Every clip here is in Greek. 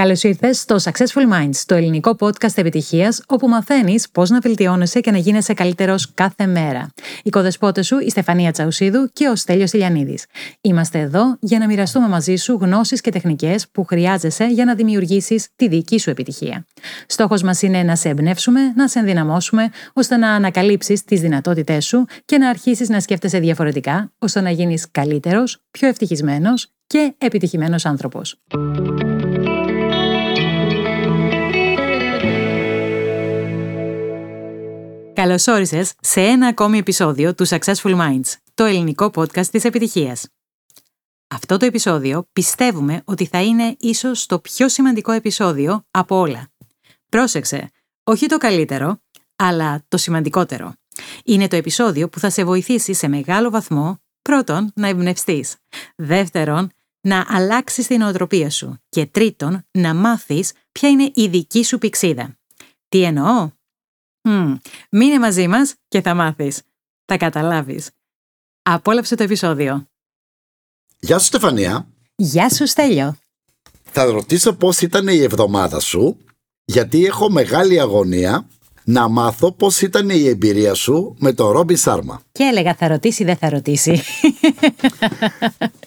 Καλώς ήρθες στο Successful Minds, το ελληνικό podcast επιτυχίας, όπου μαθαίνεις πώς να βελτιώνεσαι και να γίνεσαι καλύτερος κάθε μέρα. Η κοδεσπότες σου, η Στεφανία Τσαουσίδου και ο Στέλιος Ηλιανίδης. Είμαστε εδώ για να μοιραστούμε μαζί σου γνώσεις και τεχνικές που χρειάζεσαι για να δημιουργήσεις τη δική σου επιτυχία. Στόχος μας είναι να σε εμπνεύσουμε, να σε ενδυναμώσουμε, ώστε να ανακαλύψεις τις δυνατότητές σου και να αρχίσεις να σκέφτεσαι διαφορετικά, ώστε να γίνεις καλύτερος, πιο ευτυχισμένος και επιτυχημένος άνθρωπος. Καλώ όρισε σε ένα ακόμη επεισόδιο του Successful Minds, το ελληνικό podcast της επιτυχίας. Αυτό το επεισόδιο πιστεύουμε ότι θα είναι ίσως το πιο σημαντικό επεισόδιο από όλα. Πρόσεξε, όχι το καλύτερο, αλλά το σημαντικότερο. Είναι το επεισόδιο που θα σε βοηθήσει σε μεγάλο βαθμό, πρώτον, να εμπνευστείς. Δεύτερον, να αλλάξεις την νοοτροπία σου. Και τρίτον, να μάθεις ποια είναι η δική σου πηξίδα. Τι εννοώ; Mm. Μείνε μαζί μας και θα μάθεις. Θα καταλάβεις. Απόλαυσε το επεισόδιο. Γεια σου Στεφανία. Γεια σου Στέλιο. Θα ρωτήσω πώς ήταν η εβδομάδα σου, γιατί έχω μεγάλη αγωνία να μάθω πώς ήταν η εμπειρία σου με τον Ρόμπι Σάρμα. Και έλεγα θα ρωτήσει, δεν θα ρωτήσει.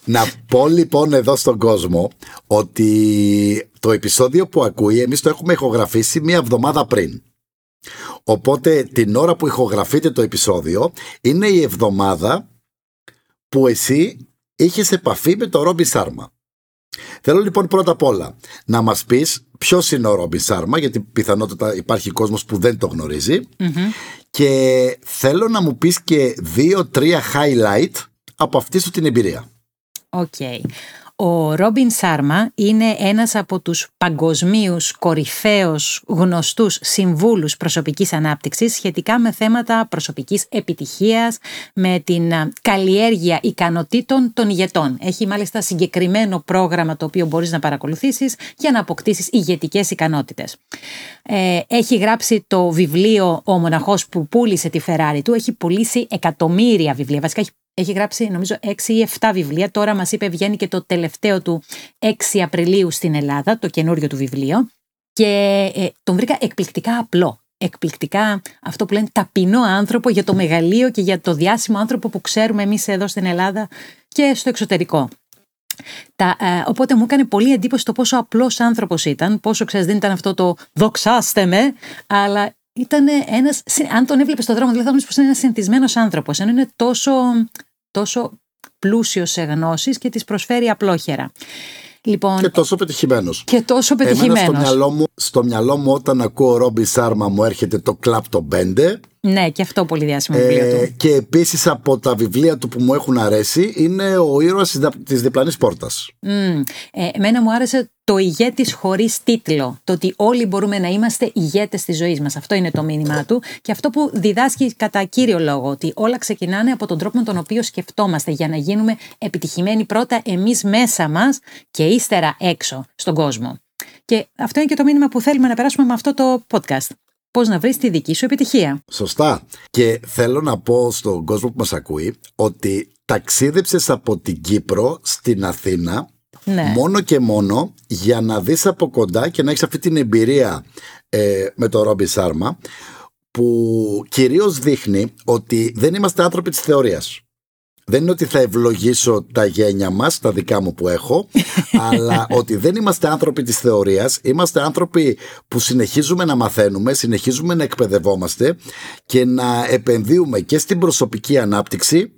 να πω λοιπόν εδώ στον κόσμο ότι το επεισόδιο που ακούει εμείς το έχουμε ηχογραφήσει μία εβδομάδα πριν. Οπότε την ώρα που ηχογραφείτε το επεισόδιο είναι η εβδομάδα που εσύ είχες επαφή με τον Ρόμπι Σάρμα. Θέλω λοιπόν πρώτα απ' όλα να μας πεις ποιος είναι ο Ρόμπι Σάρμα γιατί πιθανότατα υπάρχει κόσμος που δεν το γνωριζει και θέλω να μου πεις και δύο-τρία highlight από αυτή σου την εμπειρία. Οκ. Ο Ρόμπιν Σάρμα είναι ένας από τους παγκοσμίους κορυφαίους γνωστούς συμβούλους προσωπικής ανάπτυξης σχετικά με θέματα προσωπικής επιτυχίας, με την καλλιέργεια ικανοτήτων των ηγετών. Έχει μάλιστα συγκεκριμένο πρόγραμμα το οποίο μπορείς να παρακολουθήσεις για να αποκτήσεις ηγετικές ικανότητες. Ε, έχει γράψει το βιβλίο «Ο μοναχός που πούλησε τη Φεράρι του». Έχει πουλήσει εκατομμύρια βιβλία. Βασικά έχει έχει γράψει νομίζω 6 ή 7 βιβλία. Τώρα μας είπε βγαίνει και το τελευταίο του 6 Απριλίου στην Ελλάδα, το καινούριο του βιβλίο. Και ε, τον βρήκα εκπληκτικά απλό. Εκπληκτικά αυτό που λένε ταπεινό άνθρωπο για το μεγαλείο και για το διάσημο άνθρωπο που ξέρουμε εμείς εδώ στην Ελλάδα και στο εξωτερικό. Τα, ε, οπότε μου έκανε πολύ εντύπωση το πόσο απλός άνθρωπος ήταν, πόσο ξέρεις δεν ήταν αυτό το δοξάστε με, αλλά ήταν ένας. Αν τον έβλεπες στον δρόμο, δηλαδή θα πω πως είναι ένας συνηθισμένος άνθρωπος, ενώ είναι τόσο, τόσο πλούσιος σε γνώσεις και τι προσφέρει απλόχερα. Λοιπόν, και τόσο πετυχημένος. Και τόσο πετυχημένο. Στο μυαλό, μου, στο μυαλό μου, όταν ακούω Ρόμπι Σάρμα, μου έρχεται το κλαπ το Μπέντε. Ναι, και αυτό πολύ διάσημο ε, βιβλίο του. Και επίσης από τα βιβλία του που μου έχουν αρέσει είναι ο ήρωας της διπλανής πόρτας. Mm. Ε, εμένα μου άρεσε το ηγέτης χωρίς τίτλο. Το ότι όλοι μπορούμε να είμαστε ηγέτες της ζωής μας. Αυτό είναι το μήνυμά του. Και αυτό που διδάσκει κατά κύριο λόγο, ότι όλα ξεκινάνε από τον τρόπο με τον οποίο σκεφτόμαστε για να γίνουμε επιτυχημένοι πρώτα εμείς μέσα μας και ύστερα έξω στον κόσμο. Και αυτό είναι και το μήνυμα που θέλουμε να περάσουμε με αυτό το podcast. Πώς να βρεις τη δική σου επιτυχία. Σωστά. Και θέλω να πω στον κόσμο που μας ακούει ότι ταξίδεψες από την Κύπρο στην Αθήνα ναι. μόνο και μόνο για να δεις από κοντά και να έχεις αυτή την εμπειρία ε, με τον Ρόμπι Σάρμα που κυρίως δείχνει ότι δεν είμαστε άνθρωποι της θεωρίας. Δεν είναι ότι θα ευλογήσω τα γένια μας, τα δικά μου που έχω, αλλά ότι δεν είμαστε άνθρωποι της θεωρίας, είμαστε άνθρωποι που συνεχίζουμε να μαθαίνουμε, συνεχίζουμε να εκπαιδευόμαστε και να επενδύουμε και στην προσωπική ανάπτυξη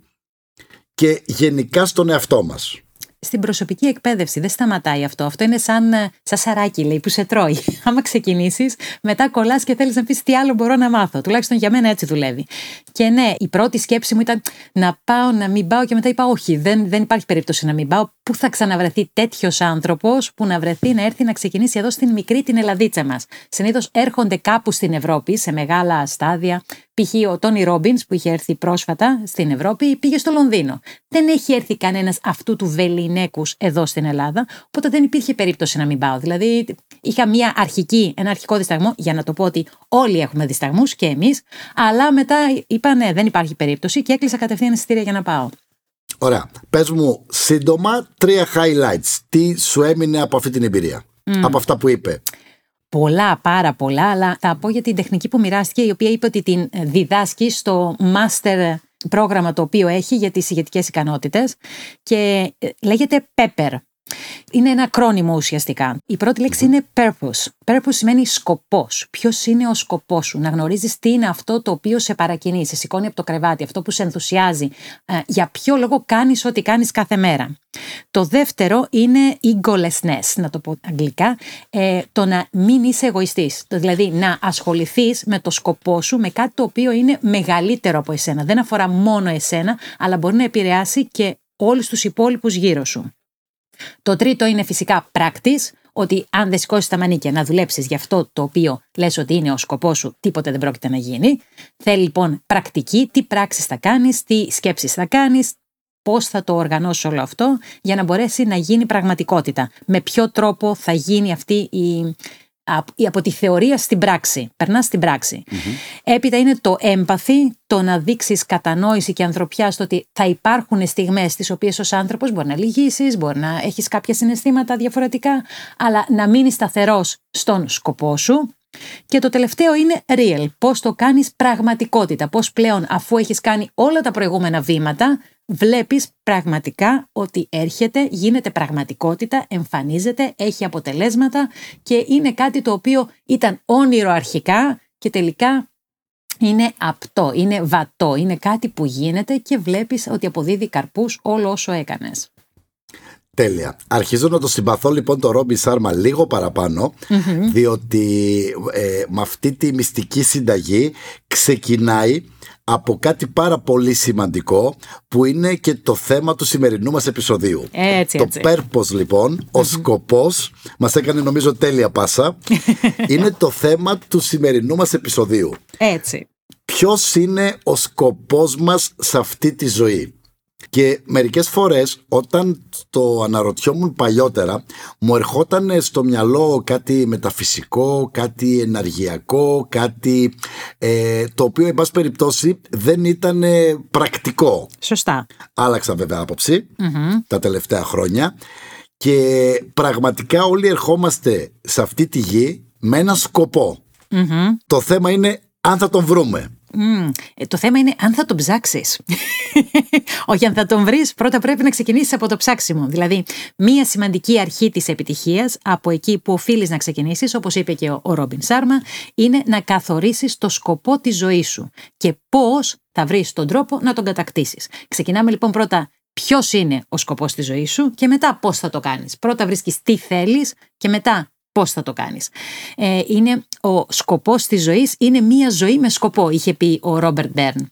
και γενικά στον εαυτό μας στην προσωπική εκπαίδευση. Δεν σταματάει αυτό. Αυτό είναι σαν, ε, σαν σαράκι, λέει, που σε τρώει. Άμα ξεκινήσεις, μετά κολλάς και θέλεις να πεις τι άλλο μπορώ να μάθω. Τουλάχιστον για μένα έτσι δουλεύει. Και ναι, η πρώτη σκέψη μου ήταν να πάω, να μην πάω και μετά είπα όχι, δεν, δεν υπάρχει περίπτωση να μην πάω. Πού θα ξαναβρεθεί τέτοιος άνθρωπος που να βρεθεί να έρθει να ξεκινήσει εδώ στην μικρή την Ελλαδίτσα μας. Συνήθως έρχονται κάπου στην Ευρώπη σε μεγάλα στάδια. Π.χ. ο Τόνι Ρόμπινς που είχε έρθει πρόσφατα στην Ευρώπη πήγε στο Λονδίνο. Δεν έχει έρθει κανένας αυτού του Βελινέκους εδώ στην Ελλάδα, οπότε δεν υπήρχε περίπτωση να μην πάω. Δηλαδή είχα μια αρχική, ένα αρχικό δισταγμό για να το πω ότι όλοι έχουμε δισταγμούς και εμείς, αλλά μετά είπα ναι, δεν υπάρχει περίπτωση και έκλεισα κατευθείαν εισιτήρια για να πάω. Ωραία. Πες μου σύντομα τρία highlights. Τι σου έμεινε από αυτή την εμπειρία; από αυτά που είπε. Πολλά, πάρα πολλά, αλλά θα πω για την τεχνική που μοιράστηκε, η οποία είπε ότι την διδάσκει στο master πρόγραμμα το οποίο έχει για τις ηγετικές ικανότητες και ε, λέγεται PEPPER. Είναι ένα ακρόνιμο ουσιαστικά. Η πρώτη λέξη είναι purpose. Purpose σημαίνει σκοπός. Ποιος είναι ο σκοπός σου, να γνωρίζεις τι είναι αυτό το οποίο σε παρακινεί, σε σηκώνει από το κρεβάτι, αυτό που σε ενθουσιάζει, ε, για ποιο λόγο κάνεις ό,τι κάνεις κάθε μέρα. Το δεύτερο είναι egolessness, να το πω αγγλικά, ε, το να μην είσαι εγωιστής. Δηλαδή να ασχοληθείς με το σκοπό σου, με κάτι το οποίο είναι μεγαλύτερο από εσένα. Δεν αφορά μόνο εσένα, αλλά μπορεί να επηρεάσει και όλους τους υπόλοιπους γύρω σου. Το τρίτο είναι φυσικά πράκτης, ότι αν δεν σηκώσεις τα μανίκια να δουλέψεις για αυτό το οποίο λες ότι είναι ο σκοπός σου, τίποτε δεν πρόκειται να γίνει. Θέλει λοιπόν πρακτική, τι πράξεις θα κάνεις, τι σκέψεις θα κάνεις, πώς θα το οργανώσεις όλο αυτό για να μπορέσει να γίνει πραγματικότητα. Με ποιο τρόπο θα γίνει αυτή η από τη θεωρία στην πράξη. Περνάς στην πραξη Έπειτα είναι το έμπαθη, το να δείξεις κατανόηση και ανθρωπιά στο ότι θα υπάρχουν στιγμές τις οποίες ως άνθρωπος μπορεί να λυγίσεις, μπορεί να έχεις κάποια συναισθήματα διαφορετικά, αλλά να μείνεις σταθερός στον σκοπό σου. Και το τελευταίο είναι real. Πώς το κάνεις πραγματικότητα. Πώς πλέον, αφού έχεις κάνει όλα τα προηγούμενα βήματα, βλέπεις πραγματικά ότι έρχεται, γίνεται πραγματικότητα, εμφανίζεται, έχει αποτελέσματα και είναι κάτι το οποίο ήταν όνειρο αρχικά και τελικά είναι απτό, είναι βατό, είναι κάτι που γίνεται και βλέπεις ότι αποδίδει καρπούς όλο όσο έκανες. Τέλεια. Αρχίζω να το συμπαθώ λοιπόν το Ρόμπι Σάρμα λίγο διότι ε, με αυτή τη μυστική συνταγή ξεκινάει από κάτι πάρα πολύ σημαντικό που είναι και το θέμα του σημερινού μας επεισοδίου. Έτσι, το purpose λοιπόν, ο σκοπός, μας έκανε νομίζω τέλεια πάσα, είναι το θέμα του σημερινού μας επεισοδίου. Έτσι. Ποιος είναι ο σκοπός μας σε αυτή τη ζωή; Και μερικές φορές όταν το αναρωτιόμουν παλιότερα μου ερχόταν στο μυαλό κάτι μεταφυσικό, κάτι εναργειακό, κάτι ε, το οποίο εν πάση περιπτώσει δεν ήταν πρακτικό. Σωστά. Άλλαξα βέβαια τα τελευταία χρόνια και πραγματικά όλοι ερχόμαστε σε αυτή τη γη με ένα Το θέμα είναι αν θα τον βρούμε. Ε, το θέμα είναι αν θα τον ψάξεις. Όχι, αν θα τον βρεις, πρώτα πρέπει να ξεκινήσεις από το ψάξιμο. Δηλαδή, μία σημαντική αρχή της επιτυχίας, από εκεί που οφείλεις να ξεκινήσεις, όπως είπε και ο, ο Ρόμπιν Σάρμα, είναι να καθορίσεις το σκοπό της ζωής σου και πώς θα βρεις τον τρόπο να τον κατακτήσεις. Ξεκινάμε λοιπόν πρώτα ποιος είναι ο σκοπός της ζωής σου και μετά πώς θα το κάνεις. Πρώτα βρίσκεις τι θέλεις και μετά Πώς θα το κάνεις. Ε, είναι ο σκοπός της ζωής, είναι μία ζωή με σκοπό, είχε πει ο Ρόμπερτ Μπέρν.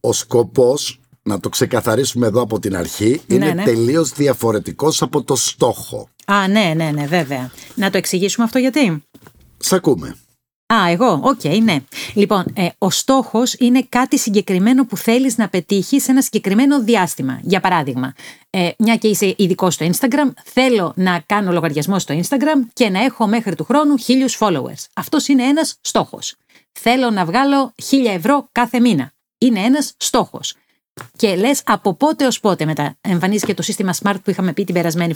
Ο σκοπός, να το ξεκαθαρίσουμε εδώ από την αρχή, ναι, είναι ναι. τελείως διαφορετικός από το στόχο. Α, ναι, ναι, ναι, βέβαια. Να το εξηγήσουμε αυτό γιατί. Σ' ακούμε. Α, εγώ, OK, okay, ναι. Λοιπόν, ε, ο στόχος είναι κάτι συγκεκριμένο που θέλεις να πετύχεις σε ένα συγκεκριμένο διάστημα. Για παράδειγμα, ε, μια και είσαι ειδικό στο Instagram, θέλω να κάνω λογαριασμό στο Instagram και να έχω μέχρι του χρόνου χίλιους followers. Αυτός είναι ένας στόχος. Θέλω να βγάλω χίλια ευρώ κάθε μήνα. Είναι ένας στόχος. Και λες από πότε ως πότε μετά. Εμφανίζεις και το σύστημα SMART που είχαμε πει την περασμένη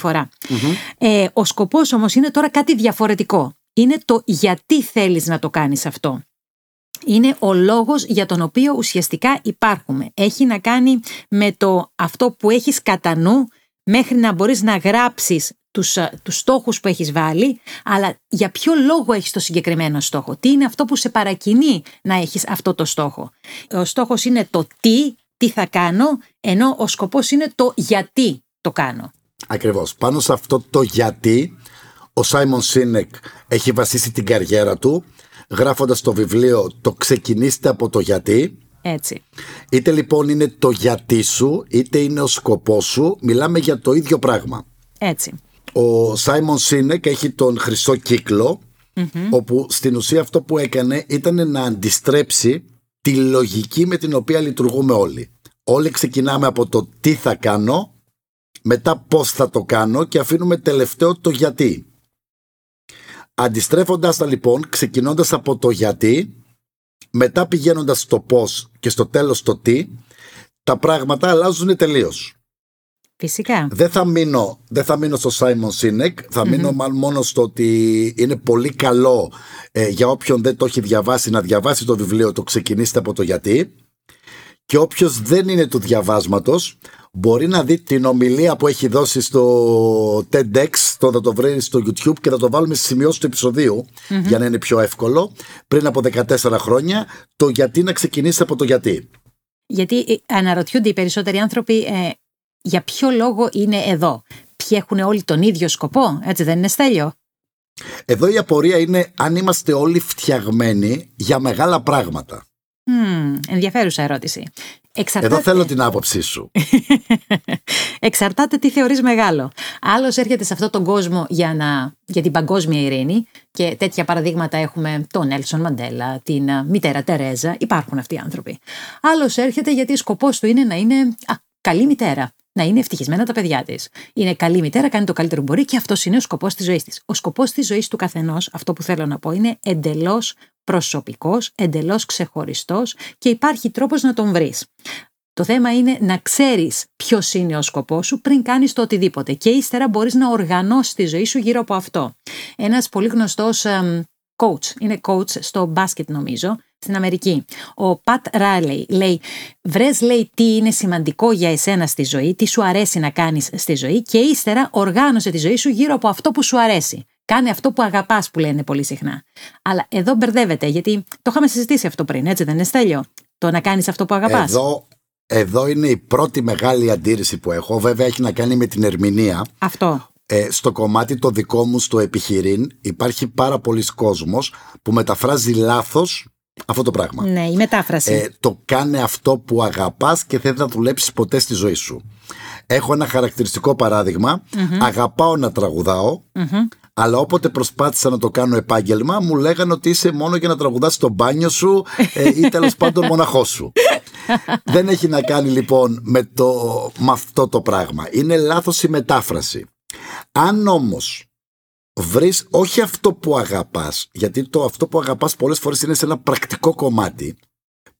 Ε, ο σκοπός όμως είναι τώρα κάτι διαφορετικό είναι το γιατί θέλεις να το κάνεις αυτό. Είναι ο λόγος για τον οποίο ουσιαστικά υπάρχουμε. Έχει να κάνει με το αυτό που έχεις κατά νου μέχρι να μπορείς να γράψεις τους, τους στόχους που έχεις βάλει, αλλά για ποιο λόγο έχεις το συγκεκριμένο στόχο; Τι είναι αυτό που σε παρακινεί να έχεις αυτό το στόχο; Ο στόχος είναι το τι, τι θα κάνω, ενώ ο σκοπός είναι το γιατί το κάνω. Ακριβώς. Πάνω σε αυτό το γιατί ο Σάιμον Σίνεκ έχει βασίσει την καριέρα του γράφοντας το βιβλίο «Το ξεκινήστε από το γιατί». Έτσι. Είτε λοιπόν είναι το γιατί σου, είτε είναι ο σκοπός σου, μιλάμε για το ίδιο πράγμα. Έτσι. Ο Σάιμον Σίνεκ έχει τον χρυσό όπου στην ουσία αυτό που έκανε ήταν να αντιστρέψει τη λογική με την οποία λειτουργούμε όλοι. Όλοι ξεκινάμε από το τι θα κάνω, μετά πώς θα το κάνω και αφήνουμε τελευταίο το γιατί. Αντιστρέφοντας τα λοιπόν, ξεκινώντας από το γιατί, μετά πηγαίνοντας στο πώς και στο τέλος το τι, τα πράγματα αλλάζουν τελείως. Φυσικά. Δεν θα μείνω, δεν θα μείνω στο Σάιμον Σίνεκ, θα μείνω μόνο στο ότι είναι πολύ καλό ε, για όποιον δεν το έχει διαβάσει να διαβάσει το βιβλίο το ξεκινήστε από το γιατί και όποιος δεν είναι του διαβάσματος μπορεί να δει την ομιλία που έχει δώσει στο TEDx, το θα το βρει στο YouTube και θα το βάλουμε στη σημειώση του επεισοδιου για να είναι πιο εύκολο, πριν από 14 χρόνια, το γιατί να ξεκινήσει από το γιατί. Γιατί ε, αναρωτιούνται οι περισσότεροι άνθρωποι ε, για ποιο λόγο είναι εδώ. Ποιοι έχουν όλοι τον ίδιο σκοπό, έτσι δεν είναι στέλιο; Εδώ η απορία είναι αν είμαστε όλοι φτιαγμένοι για μεγάλα πράγματα. Mm, ενδιαφέρουσα ερώτηση. Εξαρτάται... Εδώ θέλω την άποψή σου. Εξαρτάται τι θεωρείς μεγάλο. Άλλος έρχεται σε αυτόν τον κόσμο για, να... για την παγκόσμια ειρήνη και τέτοια παραδείγματα έχουμε τον Έλσον Μαντέλα, την μητέρα Τερέζα, υπάρχουν αυτοί οι άνθρωποι. Άλλος έρχεται γιατί σκοπός του είναι να είναι α, καλή μητέρα να είναι ευτυχισμένα τα παιδιά της. Είναι καλή μητέρα, κάνει το καλύτερο που μπορεί και αυτός είναι ο σκοπός της ζωής της. Ο σκοπός της ζωής του καθενός, αυτό που θέλω να πω, είναι εντελώς προσωπικός, εντελώς ξεχωριστός και υπάρχει τρόπος να τον βρεις. Το θέμα είναι να ξέρεις ποιος είναι ο σκοπός σου πριν κάνεις το οτιδήποτε. Και ύστερα μπορείς να οργανώσεις τη ζωή σου γύρω από αυτό. Ένας πολύ γνωστός coach, είναι coach στο μπάσκετ νομίζω, στην Αμερική. Ο Πατ Ράλεϊ λέει: Βρες, λέει, τι είναι σημαντικό για εσένα στη ζωή, τι σου αρέσει να κάνεις στη ζωή και ύστερα οργάνωσε τη ζωή σου γύρω από αυτό που σου αρέσει. Κάνε αυτό που αγαπάς, που λένε πολύ συχνά. Αλλά εδώ μπερδεύεται, γιατί το είχαμε συζητήσει αυτό πριν, έτσι δεν είναι στέλιο; Το να κάνεις αυτό που αγαπάς. Εδώ, εδώ είναι η πρώτη μεγάλη αντίρρηση που έχω. Βέβαια, έχει να κάνει με την ερμηνεία. Αυτό. Ε, στο κομμάτι το δικό μου στο επιχειρήν υπάρχει πάρα πολλοί κόσμος που μεταφράζει λάθος αυτό το πράγμα. Ναι, η μετάφραση. Ε, το κάνε αυτό που αγαπάς και δεν θα δουλέψεις ποτέ στη ζωή σου. Έχω ένα χαρακτηριστικό Αγαπάω να τραγουδαω Αλλά όποτε προσπάθησα να το κάνω επάγγελμα, μου λέγανε ότι είσαι μόνο για να τραγουδάς στο μπάνιο σου ε, ή τέλος πάντων μοναχός σου. Δεν έχει να κάνει λοιπόν με, το, με αυτό το πράγμα. Είναι λάθος η μετάφραση. Αν όμως βρεις όχι αυτό που αγαπάς, γιατί το αυτό που αγαπάς πολλές φορές είναι σε ένα πρακτικό κομμάτι,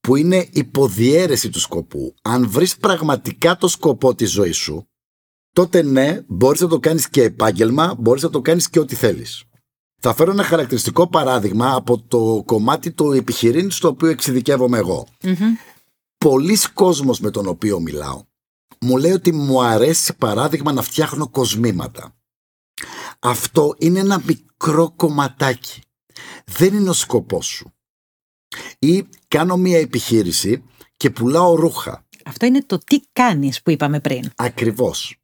που είναι υποδιέρεση του σκοπού. Αν βρεις πραγματικά το σκοπό της ζωής σου, τότε ναι, μπορείς να το κάνεις και επάγγελμα, μπορείς να το κάνεις και ό,τι θέλεις. Θα φέρω ένα χαρακτηριστικό παράδειγμα από το κομμάτι του επιχειρήν στο οποίο εξειδικεύομαι εγώ. Πολλοί κόσμος με τον οποίο μιλάω μου λέει ότι μου αρέσει παράδειγμα να φτιάχνω κοσμήματα. Αυτό είναι ένα μικρό κομματάκι. Δεν είναι ο σκοπός σου. Ή κάνω μια επιχείρηση και πουλάω ρούχα. Αυτό είναι το τι κάνεις που είπαμε πριν. Ακριβώς.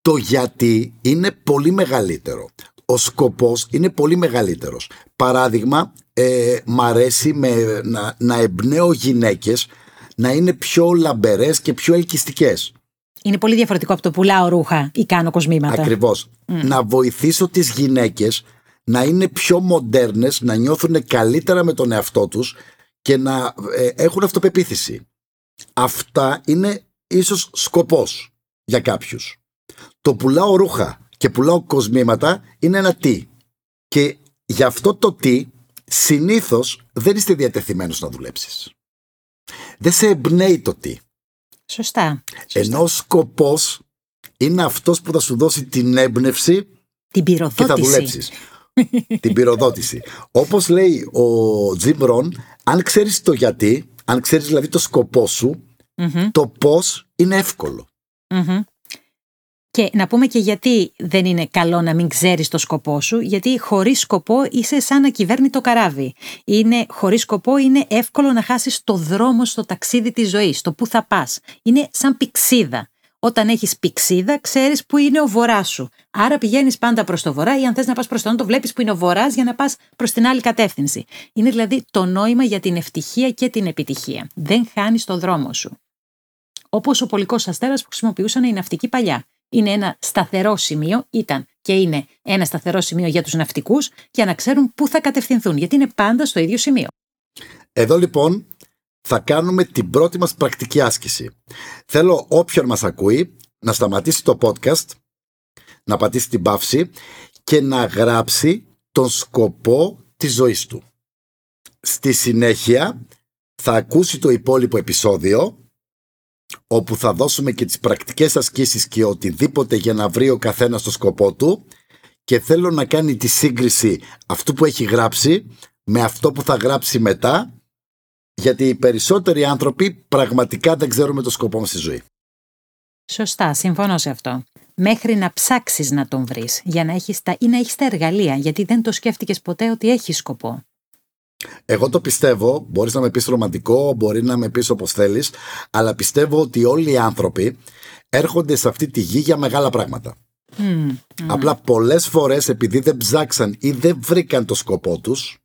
Το γιατί είναι πολύ μεγαλύτερο. Ο σκοπός είναι πολύ μεγαλύτερος. Παράδειγμα, ε, μ' αρέσει με, να, να εμπνέω γυναίκες να είναι πιο λαμπερές και πιο ελκυστικές. Είναι πολύ διαφορετικό από το πουλάω ρούχα ή κάνω κοσμήματα. Ακριβώς. Να βοηθήσω τις γυναίκες να είναι πιο μοντέρνες, να νιώθουν καλύτερα με τον εαυτό τους και να ε, έχουν αυτοπεποίθηση. Αυτά είναι ίσως σκοπός για κάποιους. Το πουλάω ρούχα και πουλάω κοσμήματα είναι ένα τι. Και γι' αυτό το τι συνήθως δεν είστε διατεθειμένος να δουλέψεις. Δεν σε εμπνέει το τι. Σωστά. Ενώ ο σκοπός είναι αυτός που θα σου δώσει την έμπνευση την πυροδότηση. και θα δουλέψεις. την πυροδότηση. Όπως λέει ο Τζιμ Ρον, αν ξέρεις το γιατί, αν ξέρεις δηλαδή το σκοπό σου, το πώς είναι εύκολο. Και να πούμε και γιατί δεν είναι καλό να μην ξέρεις το σκοπό σου, γιατί χωρίς σκοπό είσαι σαν ακυβέρνητο καράβι. Είναι, χωρίς σκοπό είναι εύκολο να χάσεις το δρόμο στο ταξίδι της ζωής, το που θα πας. Είναι σαν πηξίδα. Όταν έχεις πηξίδα, ξέρεις που είναι ο βορράς σου. Άρα πηγαίνεις πάντα προς το βορρά ή αν θες να πας προς το νότο, βλέπεις που είναι ο βορράς για να πας προς την άλλη κατεύθυνση. Είναι δηλαδή το νόημα για την ευτυχία και την επιτυχία. Δεν χάνεις το δρόμο σου. Όπως ο πολικός αστέρας που χρησιμοποιούσαν οι ναυτικοί παλιά είναι ένα σταθερό σημείο, ήταν και είναι ένα σταθερό σημείο για τους ναυτικούς για να ξέρουν πού θα κατευθυνθούν, γιατί είναι πάντα στο ίδιο σημείο. Εδώ λοιπόν θα κάνουμε την πρώτη μας πρακτική άσκηση. Θέλω όποιον μας ακούει να σταματήσει το podcast, να πατήσει την παύση και να γράψει τον σκοπό της ζωής του. Στη συνέχεια θα ακούσει το υπόλοιπο επεισόδιο όπου θα δώσουμε και τις πρακτικές ασκήσεις και οτιδήποτε για να βρει ο καθένας το σκοπό του και θέλω να κάνει τη σύγκριση αυτού που έχει γράψει με αυτό που θα γράψει μετά γιατί οι περισσότεροι άνθρωποι πραγματικά δεν ξέρουμε το σκοπό μας στη ζωή. Σωστά, συμφωνώ σε αυτό. Μέχρι να ψάξεις να τον βρεις για να έχεις τα, ή να έχεις τα εργαλεία γιατί δεν το σκέφτηκες ποτέ ότι έχει σκοπό. Εγώ το πιστεύω, μπορείς να με πεις ρομαντικό, μπορεί να με πεις όπως θέλεις, αλλά πιστεύω ότι όλοι οι άνθρωποι έρχονται σε αυτή τη γη για μεγάλα πράγματα. Απλά πολλές φορές επειδή δεν ψάξαν ή δεν βρήκαν το σκοπό τους,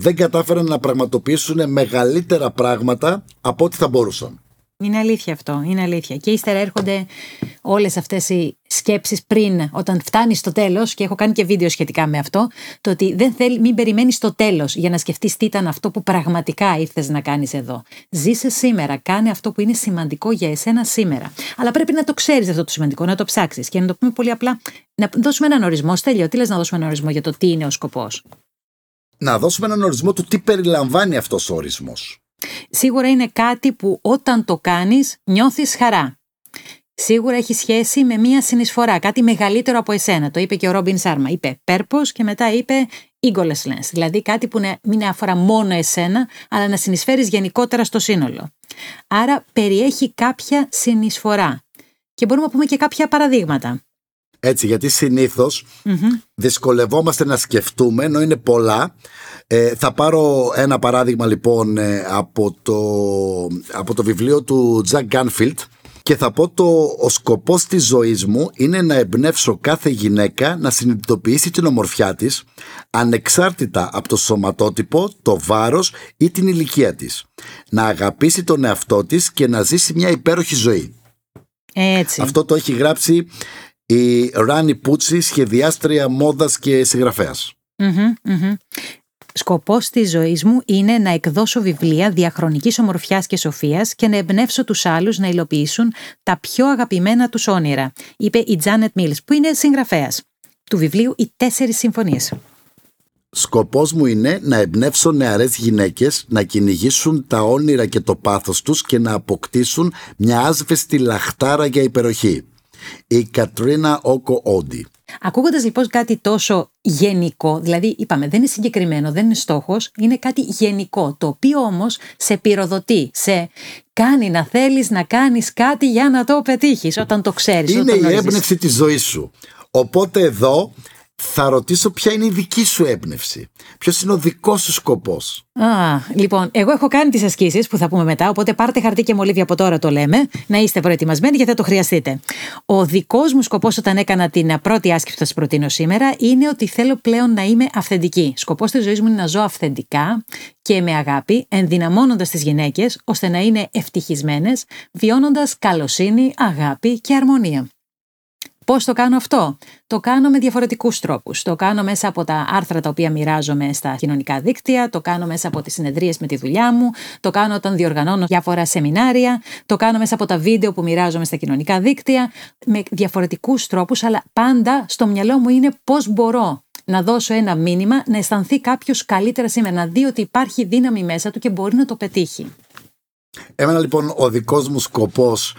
δεν κατάφεραν να πραγματοποιήσουν μεγαλύτερα πράγματα από ό,τι θα μπορούσαν. Είναι αλήθεια αυτό, είναι αλήθεια. Και ύστερα έρχονται όλες αυτές οι σκέψεις πριν, όταν φτάνει στο τέλος, και έχω κάνει και βίντεο σχετικά με αυτό, το ότι δεν θέλει, μην περιμένεις το τέλος για να σκεφτείς τι ήταν αυτό που πραγματικά ήρθες να κάνεις εδώ. Ζήσε σήμερα, κάνε αυτό που είναι σημαντικό για εσένα σήμερα. Αλλά πρέπει να το ξέρεις αυτό το σημαντικό, να το ψάξεις και να το πούμε πολύ απλά, να δώσουμε έναν ορισμό. Στέλιο, τι λες να δώσουμε έναν ορισμό για το τι είναι ο σκοπός; Να δώσουμε έναν ορισμό του τι περιλαμβάνει αυτός ο ορισμός. Σίγουρα είναι κάτι που όταν το κάνεις νιώθεις χαρά. Σίγουρα έχει σχέση με μία συνεισφορά, κάτι μεγαλύτερο από εσένα. Το είπε και ο Ρόμπιν Σάρμα. Είπε purpose και μετά είπε egolessness. Δηλαδή κάτι που μην αφορά μόνο εσένα, αλλά να συνεισφέρεις γενικότερα στο σύνολο. Άρα περιέχει κάποια συνεισφορά. Και μπορούμε να πούμε και κάποια παραδείγματα. Έτσι, γιατί δυσκολευόμαστε να σκεφτούμε, ενώ είναι πολλά. Ε, θα πάρω ένα παράδειγμα λοιπόν ε, από, το, από το βιβλίο του Τζακ Γκάνφιλτ και θα πω το ο σκοπός της ζωής μου είναι να εμπνεύσω κάθε γυναίκα να συνειδητοποιήσει την ομορφιά της ανεξάρτητα από το σωματότυπο, το βάρος ή την ηλικία της. Να αγαπήσει τον εαυτό της και να ζήσει μια υπέροχη ζωή. Έτσι. Αυτό το έχει γράψει η Ράνι Πούτσι, σχεδιάστρια μόδας και συγγραφέας. Σκοπός της ζωής μου είναι να εκδώσω βιβλία διαχρονικής ομορφιάς και σοφίας και να εμπνεύσω τους άλλους να υλοποιήσουν τα πιο αγαπημένα τους όνειρα, είπε η Τζάνετ Μίλς, που είναι συγγραφέας του βιβλίου «Οι τέσσερις συμφωνίες». Σκοπός μου είναι να εμπνεύσω νεαρές γυναίκες να κυνηγήσουν τα όνειρα και το πάθος τους και να αποκτήσουν μια άσβεστη λαχτάρα για υπεροχή η Κατρίνα Όκο Όντι. Ακούγοντας λοιπόν κάτι τόσο γενικό, δηλαδή είπαμε δεν είναι συγκεκριμένο, δεν είναι στόχος, είναι κάτι γενικό, το οποίο όμως σε πυροδοτεί, σε κάνει να θέλεις να κάνεις κάτι για να το πετύχεις όταν το ξέρεις. Είναι η έμπνευση της ζωής σου. Οπότε εδώ θα ρωτήσω ποια είναι η δική σου έμπνευση. Ποιος είναι ο δικός σου σκοπός. Α, λοιπόν, εγώ έχω κάνει τις ασκήσεις που θα πούμε μετά, οπότε πάρτε χαρτί και μολύβια από τώρα το λέμε, να είστε προετοιμασμένοι γιατί θα το χρειαστείτε. Ο δικός μου σκοπός όταν έκανα την πρώτη άσκηση που θα σας προτείνω σήμερα είναι ότι θέλω πλέον να είμαι αυθεντική. Σκοπός της ζωής μου είναι να ζω αυθεντικά και με αγάπη, ενδυναμώνοντας τις γυναίκες ώστε να είναι ευτυχισμένες, βιώνοντας καλοσύνη, αγάπη και αρμονία. Πώς το κάνω αυτό, Το κάνω με διαφορετικούς τρόπους. Το κάνω μέσα από τα άρθρα τα οποία μοιράζομαι στα κοινωνικά δίκτυα, το κάνω μέσα από τις συνεδρίες με τη δουλειά μου, το κάνω όταν διοργανώνω διάφορα σεμινάρια, το κάνω μέσα από τα βίντεο που μοιράζομαι στα κοινωνικά δίκτυα, με διαφορετικούς τρόπους, αλλά πάντα στο μυαλό μου είναι πώς μπορώ να δώσω ένα μήνυμα, να αισθανθεί κάποιος καλύτερα σήμερα, να δει ότι υπάρχει δύναμη μέσα του και μπορεί να το πετύχει. Εμένα λοιπόν ο δικός μου σκοπός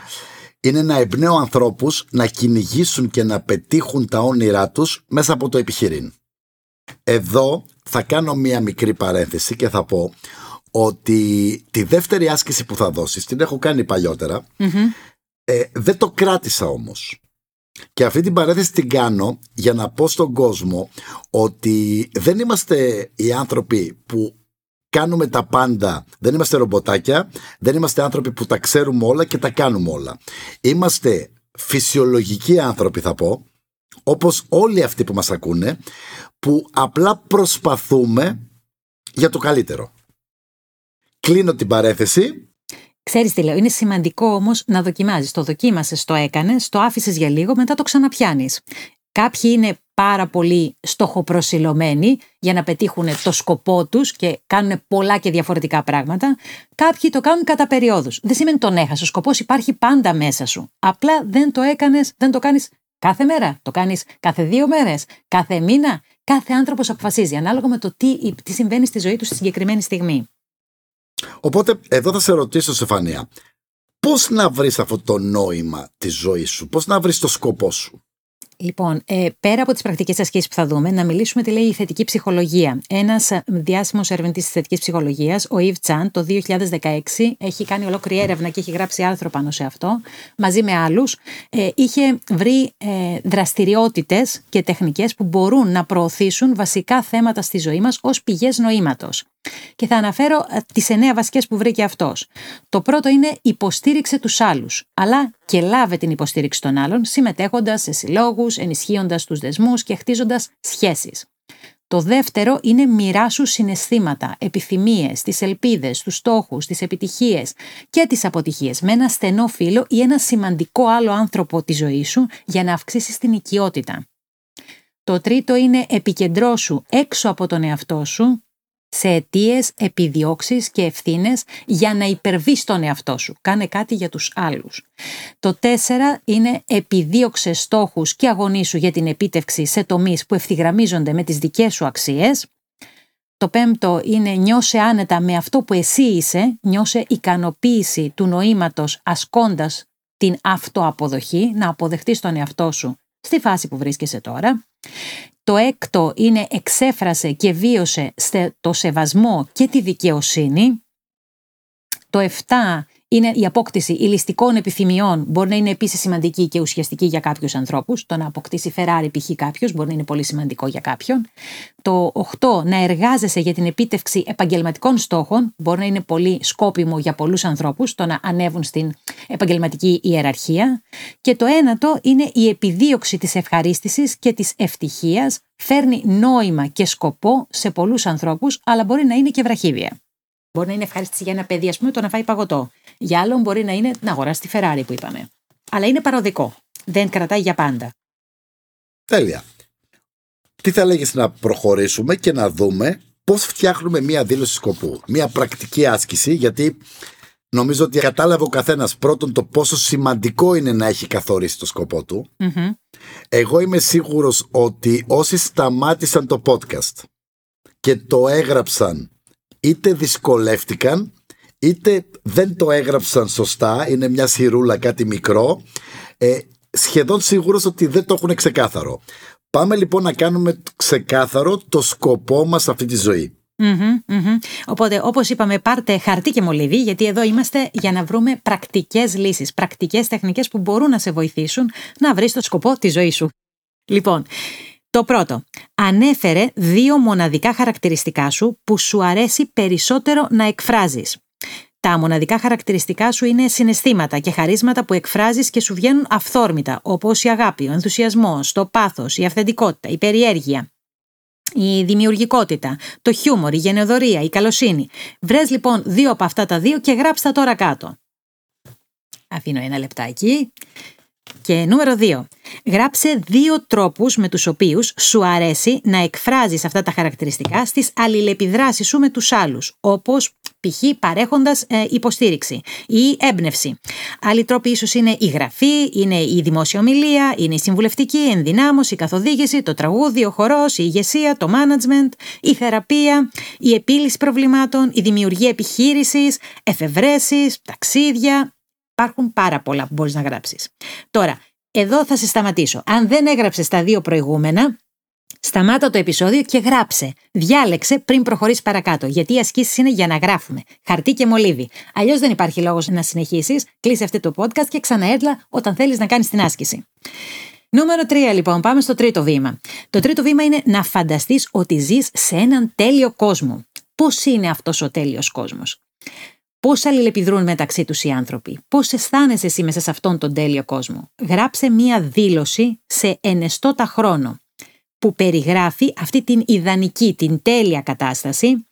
είναι να εμπνέω ανθρώπους να κυνηγήσουν και να πετύχουν τα όνειρά τους μέσα από το επιχειρήν. Εδώ θα κάνω μία μικρή παρένθεση και θα πω ότι τη δεύτερη άσκηση που θα δώσεις, την έχω κάνει ε, δεν το κράτησα όμως. Και αυτή την παρένθεση την κάνω για να πω στον κόσμο ότι δεν είμαστε οι άνθρωποι που κάνουμε τα πάντα. Δεν είμαστε ρομποτάκια, δεν είμαστε άνθρωποι που τα ξέρουμε όλα και τα κάνουμε όλα. Είμαστε φυσιολογικοί άνθρωποι θα πω, όπως όλοι αυτοί που μας ακούνε, που απλά προσπαθούμε για το καλύτερο. Κλείνω την παρέθεση. Ξέρεις τι λέω, είναι σημαντικό όμως να δοκιμάζεις. Το δοκίμασες, το έκανες, το άφησες για λίγο, μετά το ξαναπιάνεις. Κάποιοι είναι πάρα πολύ στοχοπροσιλωμένοι για να πετύχουν το σκοπό τους και κάνουν πολλά και διαφορετικά πράγματα. Κάποιοι το κάνουν κατά περιόδους. Δεν σημαίνει τον έχασες. Ο σκοπός υπάρχει πάντα μέσα σου. Απλά δεν το έκανες, δεν το κάνεις κάθε μέρα. Το κάνεις κάθε δύο μέρες, κάθε μήνα. Κάθε άνθρωπος αποφασίζει ανάλογα με το τι, τι συμβαίνει στη ζωή τους στη συγκεκριμένη στιγμή. Οπότε εδώ θα σε ρωτήσω, Σεφανία, πώς να βρεις αυτό το νόημα της ζωής σου, πώς να βρεις το σκοπό σου; Λοιπόν, ε, πέρα από τις πρακτικές ασκήσεις που θα δούμε, να μιλήσουμε τι λέει η θετική ψυχολογία. Ένας ε, διάσημος ερευνητής της θετικής ψυχολογίας, ο Ιβ Τσάν, το 2016, έχει κάνει ολόκληρη έρευνα και έχει γράψει άρθρο πάνω σε αυτό, μαζί με άλλους. Ε, είχε βρει ε, δραστηριότητες και τεχνικές που μπορούν να προωθήσουν βασικά θέματα στη ζωή μας ως πηγές νοήματος. Και θα αναφέρω ε, τις εννέα βασικές που βρήκε αυτός. Το πρώτο είναι υποστήριξε τους άλλους, αλλά και λάβε την υποστήριξη των άλλων, συμμετέχοντας σε συλλόγους, ενισχύοντας τους δεσμούς και χτίζοντας σχέσεις. Το δεύτερο είναι μοιράσου συναισθήματα, επιθυμίες, τις ελπίδες, τους στόχους, τις επιτυχίες και τις αποτυχίες με ένα στενό φίλο ή ένα σημαντικό άλλο άνθρωπο τη ζωή σου για να αυξήσεις την οικειότητα. Το τρίτο είναι επικεντρώσου έξω από τον εαυτό σου σε αιτίες, επιδιώξεις και ευθύνες για να υπερβείς τον εαυτό σου. Κάνε κάτι για τους άλλους. Το τέσσερα είναι επιδίωξε στόχους και αγωνίσου για την επίτευξη σε τομείς που ευθυγραμμίζονται με τις δικές σου αξίες. Το πέμπτο είναι νιώσε άνετα με αυτό που εσύ είσαι, νιώσε ικανοποίηση του νοήματος ασκώντας την αυτοαποδοχή, να αποδεχτείς τον εαυτό σου στη φάση που βρίσκεσαι τώρα. Το έκτο είναι εξέφρασε και βίωσε το σεβασμό και τη δικαιοσύνη. Το 7 είναι η απόκτηση ηλιστικών επιθυμιών. Μπορεί να είναι επίσης σημαντική και ουσιαστική για κάποιους ανθρώπους. Το να αποκτήσει Ferrari, π.χ. κάποιος, μπορεί να είναι πολύ σημαντικό για κάποιον. Το 8, να εργάζεσαι για την επίτευξη επαγγελματικών στόχων. Μπορεί να είναι πολύ σκόπιμο για πολλούς ανθρώπους το να ανέβουν στην επαγγελματική ιεραρχία. Και το ένατο είναι η επιδίωξη της ευχαρίστησης και της ευτυχίας. Φέρνει νόημα και σκοπό σε πολλούς ανθρώπους, αλλά μπορεί να είναι και βραχύβια. Μπορεί να είναι ευχάριστη για ένα παιδί, ας πούμε, το να φάει παγωτό. Για άλλον μπορεί να είναι να αγοράσει τη Ferrari που είπαμε. Αλλά είναι παροδικό. Δεν κρατάει για πάντα. Τέλεια. Τι θα λέγεις να προχωρήσουμε και να δούμε πώς φτιάχνουμε μία δήλωση σκοπού. Μία πρακτική άσκηση γιατί νομίζω ότι κατάλαβε ο καθένας πρώτον το πόσο σημαντικό είναι να έχει καθορίσει το σκοπό του. Εγώ είμαι σίγουρος ότι όσοι σταμάτησαν το podcast και το έγραψαν είτε δυσκολεύτηκαν είτε δεν το έγραψαν σωστά, είναι μια σιρούλα κάτι μικρό, ε, σχεδόν σίγουρος ότι δεν το έχουν ξεκάθαρο. Πάμε λοιπόν να κάνουμε ξεκάθαρο το σκοπό μας αυτή τη ζωή. Οπότε, όπως είπαμε, πάρτε χαρτί και μολύβι, γιατί εδώ είμαστε για να βρούμε πρακτικές λύσεις, πρακτικές τεχνικές που μπορούν να σε βοηθήσουν να βρεις το σκοπό της ζωής σου. Λοιπόν, το πρώτο, ανέφερε δύο μοναδικά χαρακτηριστικά σου που σου αρέσει περισσότερο να εκφράζεις. Τα μοναδικά χαρακτηριστικά σου είναι συναισθήματα και χαρίσματα που εκφράζεις και σου βγαίνουν αυθόρμητα, όπως η αγάπη, ο ενθουσιασμός, το πάθος, η αυθεντικότητα, η περιέργεια, η δημιουργικότητα, το χιούμορ, η γενεοδορία, η καλοσύνη. Βρες λοιπόν δύο από αυτά τα δύο και γράψτε τώρα κάτω. Αφήνω ένα λεπτάκι. Και νούμερο 2. Γράψε δύο τρόπους με τους οποίους σου αρέσει να εκφράζεις αυτά τα χαρακτηριστικά στις αλληλεπιδράσεις σου με τους άλλους, όπως π.χ. παρέχοντας ε, υποστήριξη ή έμπνευση. Άλλοι τρόποι ίσως είναι η γραφή, είναι η δημόσια ομιλία, είναι η συμβουλευτική, η ενδυνάμωση, η καθοδήγηση, το τραγούδι, ο χορός, η ηγεσία, το management, η θεραπεία, η επίλυση προβλημάτων, η δημιουργία επιχείρησης, εφευρέσεις, ταξίδια, Υπάρχουν πάρα πολλά που μπορείς να γράψεις. Τώρα, εδώ θα σε σταματήσω. Αν δεν έγραψες τα δύο προηγούμενα, Σταμάτα το επεισόδιο και γράψε. Διάλεξε πριν προχωρήσεις παρακάτω. Γιατί οι ασκήσεις είναι για να γράφουμε. Χαρτί και μολύβι. Αλλιώς δεν υπάρχει λόγος να συνεχίσεις. Κλείσε αυτό το podcast και ξαναέρλα όταν θέλεις να κάνεις την άσκηση. Νούμερο 3 λοιπόν, πάμε στο τρίτο βήμα. Το τρίτο βήμα είναι να φανταστείς ότι ζεις σε έναν τέλειο κόσμο. Πώς είναι αυτός ο τέλειος κόσμος; Πώς αλληλεπιδρούν μεταξύ τους οι άνθρωποι, πώς αισθάνεσαι εσύ μέσα σε αυτόν τον τέλειο κόσμο; Γράψε μία δήλωση σε ενεστώτα χρόνο που περιγράφει αυτή την ιδανική, την τέλεια κατάσταση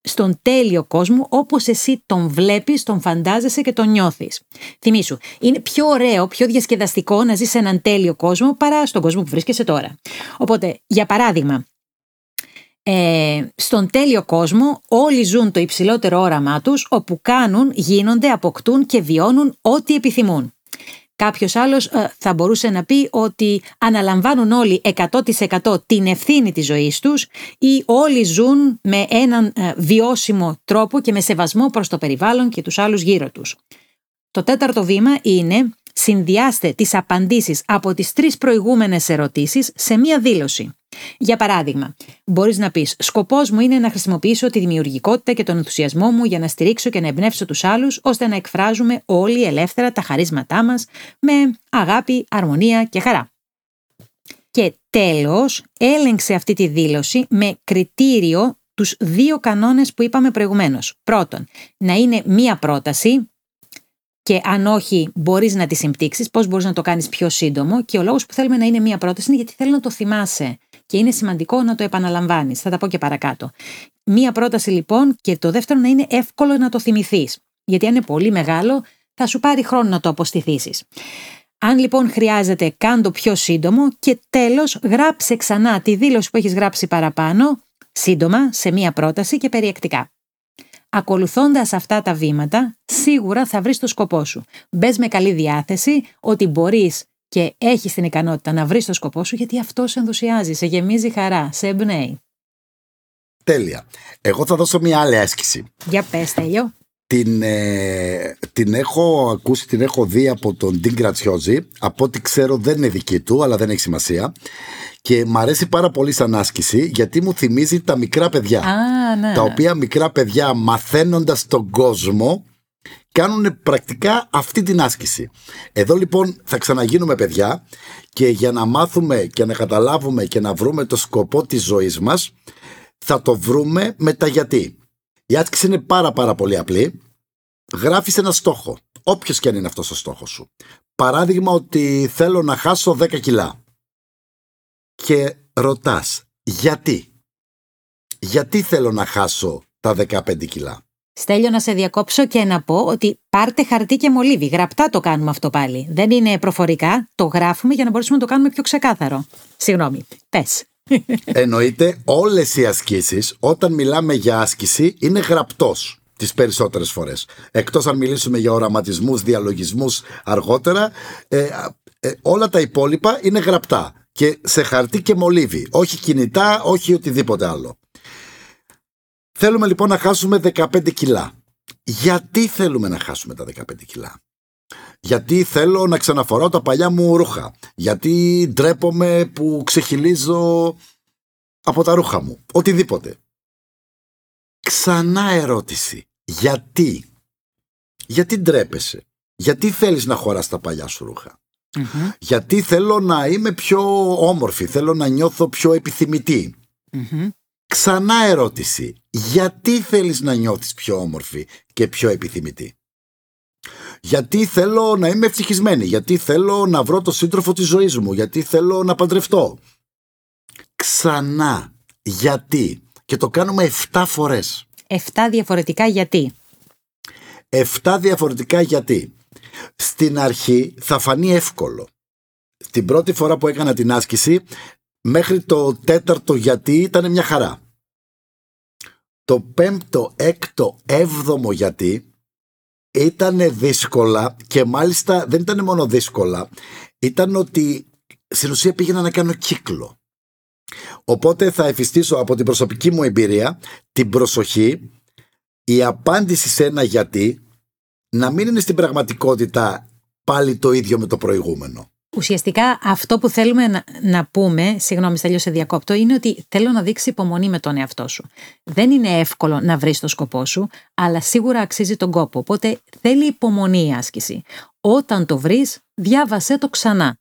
στον τέλειο κόσμο όπως εσύ τον βλέπεις, τον φαντάζεσαι και τον νιώθεις. Θυμήσου, είναι πιο ωραίο, πιο διασκεδαστικό να ζεις σε έναν τέλειο κόσμο παρά στον κόσμο που βρίσκεσαι τώρα. Οπότε, για παράδειγμα, ε, στον τέλειο κόσμο όλοι ζουν το υψηλότερο όραμά τους όπου κάνουν, γίνονται, αποκτούν και βιώνουν ό,τι επιθυμούν. Κάποιος άλλος ε, θα μπορούσε να πει ότι αναλαμβάνουν όλοι 100% την ευθύνη της ζωής τους ή όλοι ζουν με έναν ε, βιώσιμο τρόπο και με σεβασμό προς το περιβάλλον και τους άλλους γύρω τους. Το τέταρτο βήμα είναι συνδυάστε τις απαντήσεις από τις τρεις προηγούμενες ερωτήσεις σε μία δήλωση. Για παράδειγμα, μπορείς να πεις: Σκοπός μου είναι να χρησιμοποιήσω τη δημιουργικότητα και τον ενθουσιασμό μου για να στηρίξω και να εμπνεύσω τους άλλους, ώστε να εκφράζουμε όλοι ελεύθερα τα χαρίσματά μας με αγάπη, αρμονία και χαρά. Και τέλος, έλεγξε αυτή τη δήλωση με κριτήριο τους δύο κανόνες που είπαμε προηγουμένως. Πρώτον, να είναι μία πρόταση και αν όχι μπορείς να τη συμπτύξεις, πώς μπορείς να το κάνεις πιο σύντομο και ο λόγος που θέλουμε να είναι μία πρόταση είναι γιατί θέλω να το θυμάσαι και είναι σημαντικό να το επαναλαμβάνεις. Θα τα πω και παρακάτω. Μία πρόταση λοιπόν και το δεύτερο να είναι εύκολο να το θυμηθείς. Γιατί αν είναι πολύ μεγάλο θα σου πάρει χρόνο να το αποστηθήσεις. Αν λοιπόν χρειάζεται, κάν το πιο σύντομο και τέλος γράψε ξανά τη δήλωση που έχεις γράψει παραπάνω, σύντομα, σε μία πρόταση και περιεκτικά. Ακολουθώντας αυτά τα βήματα, σίγουρα θα βρεις το σκοπό σου. Μπες με καλή διάθεση ότι μπορείς και έχεις την ικανότητα να βρεις το σκοπό σου γιατί αυτός σε ενθουσιάζει, σε γεμίζει χαρά, σε εμπνέει. Τέλεια. Εγώ θα δώσω μια άλλη άσκηση. Για πες, Τέλειο. Την, ε, την έχω ακούσει, την έχω δει από τον Ντίν Κρατσιόζη. Από ό,τι ξέρω δεν είναι δική του, αλλά δεν έχει σημασία. Και μ' αρέσει πάρα πολύ σαν άσκηση γιατί μου θυμίζει τα μικρά παιδιά. Α, ναι. Τα οποία μικρά παιδιά μαθαίνοντας τον κόσμο κάνουν πρακτικά αυτή την άσκηση. Εδώ λοιπόν θα ξαναγίνουμε παιδιά και για να μάθουμε και να καταλάβουμε και να βρούμε το σκοπό της ζωής μας θα το βρούμε με τα γιατί. Η άσκηση είναι πάρα πάρα πολύ απλή. Γράφεις ένα στόχο, όποιος και αν είναι αυτός ο στόχος σου. Παράδειγμα ότι θέλω να χάσω 10 κιλά. Και ρωτάς, γιατί; Γιατί θέλω να χάσω τα 15 κιλά; Στέλιο να σε διακόψω και να πω ότι πάρτε χαρτί και μολύβι. Γραπτά το κάνουμε αυτό πάλι. Δεν είναι προφορικά. Το γράφουμε για να μπορέσουμε να το κάνουμε πιο ξεκάθαρο. Συγγνώμη. Πες. Εννοείται όλες οι ασκήσεις όταν μιλάμε για άσκηση είναι γραπτός τις περισσότερες φορές. Εκτός αν μιλήσουμε για οραματισμούς, διαλογισμούς αργότερα, ε, ε, όλα τα υπόλοιπα είναι γραπτά και σε χαρτί και μολύβι. Όχι κινητά, όχι οτιδήποτε άλλο. Θέλουμε λοιπόν να χάσουμε 15 κιλά. Γιατί θέλουμε να χάσουμε τα 15 κιλά; Γιατί θέλω να ξαναφοράω τα παλιά μου ρούχα. Γιατί ντρέπομαι που ξεχυλίζω από τα ρούχα μου. Οτιδήποτε. Ξανά ερώτηση. Γιατί; Γιατί ντρέπεσαι; Γιατί θέλεις να χωράς τα παλιά σου ρουχα Γιατί θέλω να είμαι πιο όμορφη. Θέλω να νιώθω πιο επιθυμητη Ξανά ερώτηση. Γιατί θέλεις να νιώθεις πιο όμορφη και πιο επιθυμητή; Γιατί θέλω να είμαι ευτυχισμένη. Γιατί θέλω να βρω το σύντροφο της ζωής μου. Γιατί θέλω να παντρευτώ. Ξανά. Γιατί. Και το κάνουμε 7 φορές. 7 διαφορετικά γιατί. 7 διαφορετικά γιατί. Στην αρχή θα φανεί εύκολο. Την πρώτη φορά που έκανα την άσκηση μέχρι το τέταρτο γιατί ήταν μια χαρά. Το πέμπτο, έκτο, έβδομο γιατί ήταν δύσκολα και μάλιστα δεν ήταν μόνο δύσκολα, ήταν ότι στην ουσία πήγαινα να κάνω κύκλο. Οπότε θα εφιστήσω από την προσωπική μου εμπειρία την προσοχή, η απάντηση σε ένα γιατί να μην είναι στην πραγματικότητα πάλι το ίδιο με το προηγούμενο. Ουσιαστικά αυτό που θέλουμε να, να πούμε, συγγνώμη, στέλνω σε διακόπτω, είναι ότι θέλω να δείξει υπομονή με τον εαυτό σου. Δεν είναι εύκολο να βρεις το σκοπό σου, αλλά σίγουρα αξίζει τον κόπο. Οπότε θέλει υπομονή η άσκηση. Όταν το βρεις, διάβασέ το ξανά.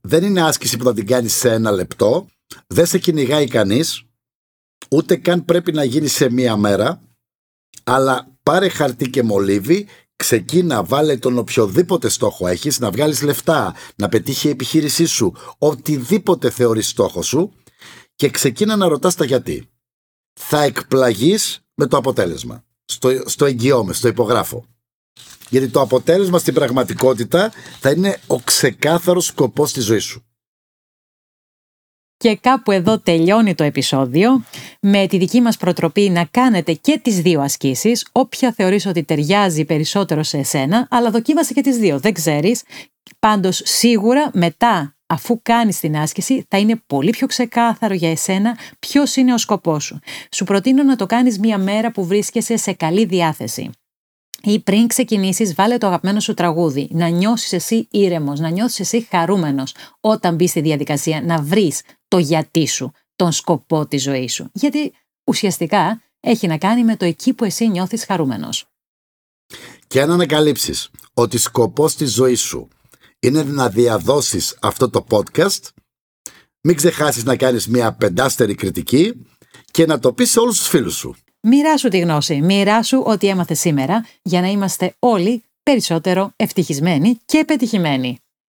Δεν είναι άσκηση που θα την κάνεις σε ένα λεπτό. Δεν σε κυνηγάει κανείς. Ούτε καν πρέπει να γίνει σε μία μέρα. Αλλά πάρε χαρτί και μολύβι ξεκίνα, βάλε τον οποιοδήποτε στόχο έχεις, να βγάλεις λεφτά, να πετύχει η επιχείρησή σου, οτιδήποτε θεωρείς στόχο σου και ξεκίνα να ρωτάς τα γιατί. Θα εκπλαγείς με το αποτέλεσμα. Στο, στο εγγυώμαι, στο υπογράφω. Γιατί το αποτέλεσμα στην πραγματικότητα θα είναι ο ξεκάθαρος σκοπός της ζωής σου. Και κάπου εδώ τελειώνει το επεισόδιο με τη δική μας προτροπή να κάνετε και τις δύο ασκήσεις, όποια θεωρείς ότι ταιριάζει περισσότερο σε εσένα, αλλά δοκίμασε και τις δύο, δεν ξέρεις. Πάντως σίγουρα μετά αφού κάνεις την άσκηση θα είναι πολύ πιο ξεκάθαρο για εσένα ποιος είναι ο σκοπός σου. Σου προτείνω να το κάνεις μία μέρα που βρίσκεσαι σε καλή διάθεση. ή πριν ξεκινήσεις βάλε το αγαπημένο σου τραγούδι, να νιώσεις εσύ ήρεμος, να νιώσεις εσύ χαρούμενος όταν μπει στη διαδικασία να βρεις το γιατί σου, τον σκοπό της ζωής σου. Γιατί ουσιαστικά έχει να κάνει με το εκεί που εσύ νιώθεις χαρούμενος. Και αν ανακαλύψεις ότι σκοπός της ζωής σου είναι να διαδώσεις αυτό το podcast, μην ξεχάσεις να κάνεις μια πεντάστερη κριτική και να το πεις σε όλους τους φίλους σου. Μοιράσου τη γνώση, μοιράσου ό,τι έμαθες σήμερα για να είμαστε όλοι περισσότερο ευτυχισμένοι και πετυχημένοι.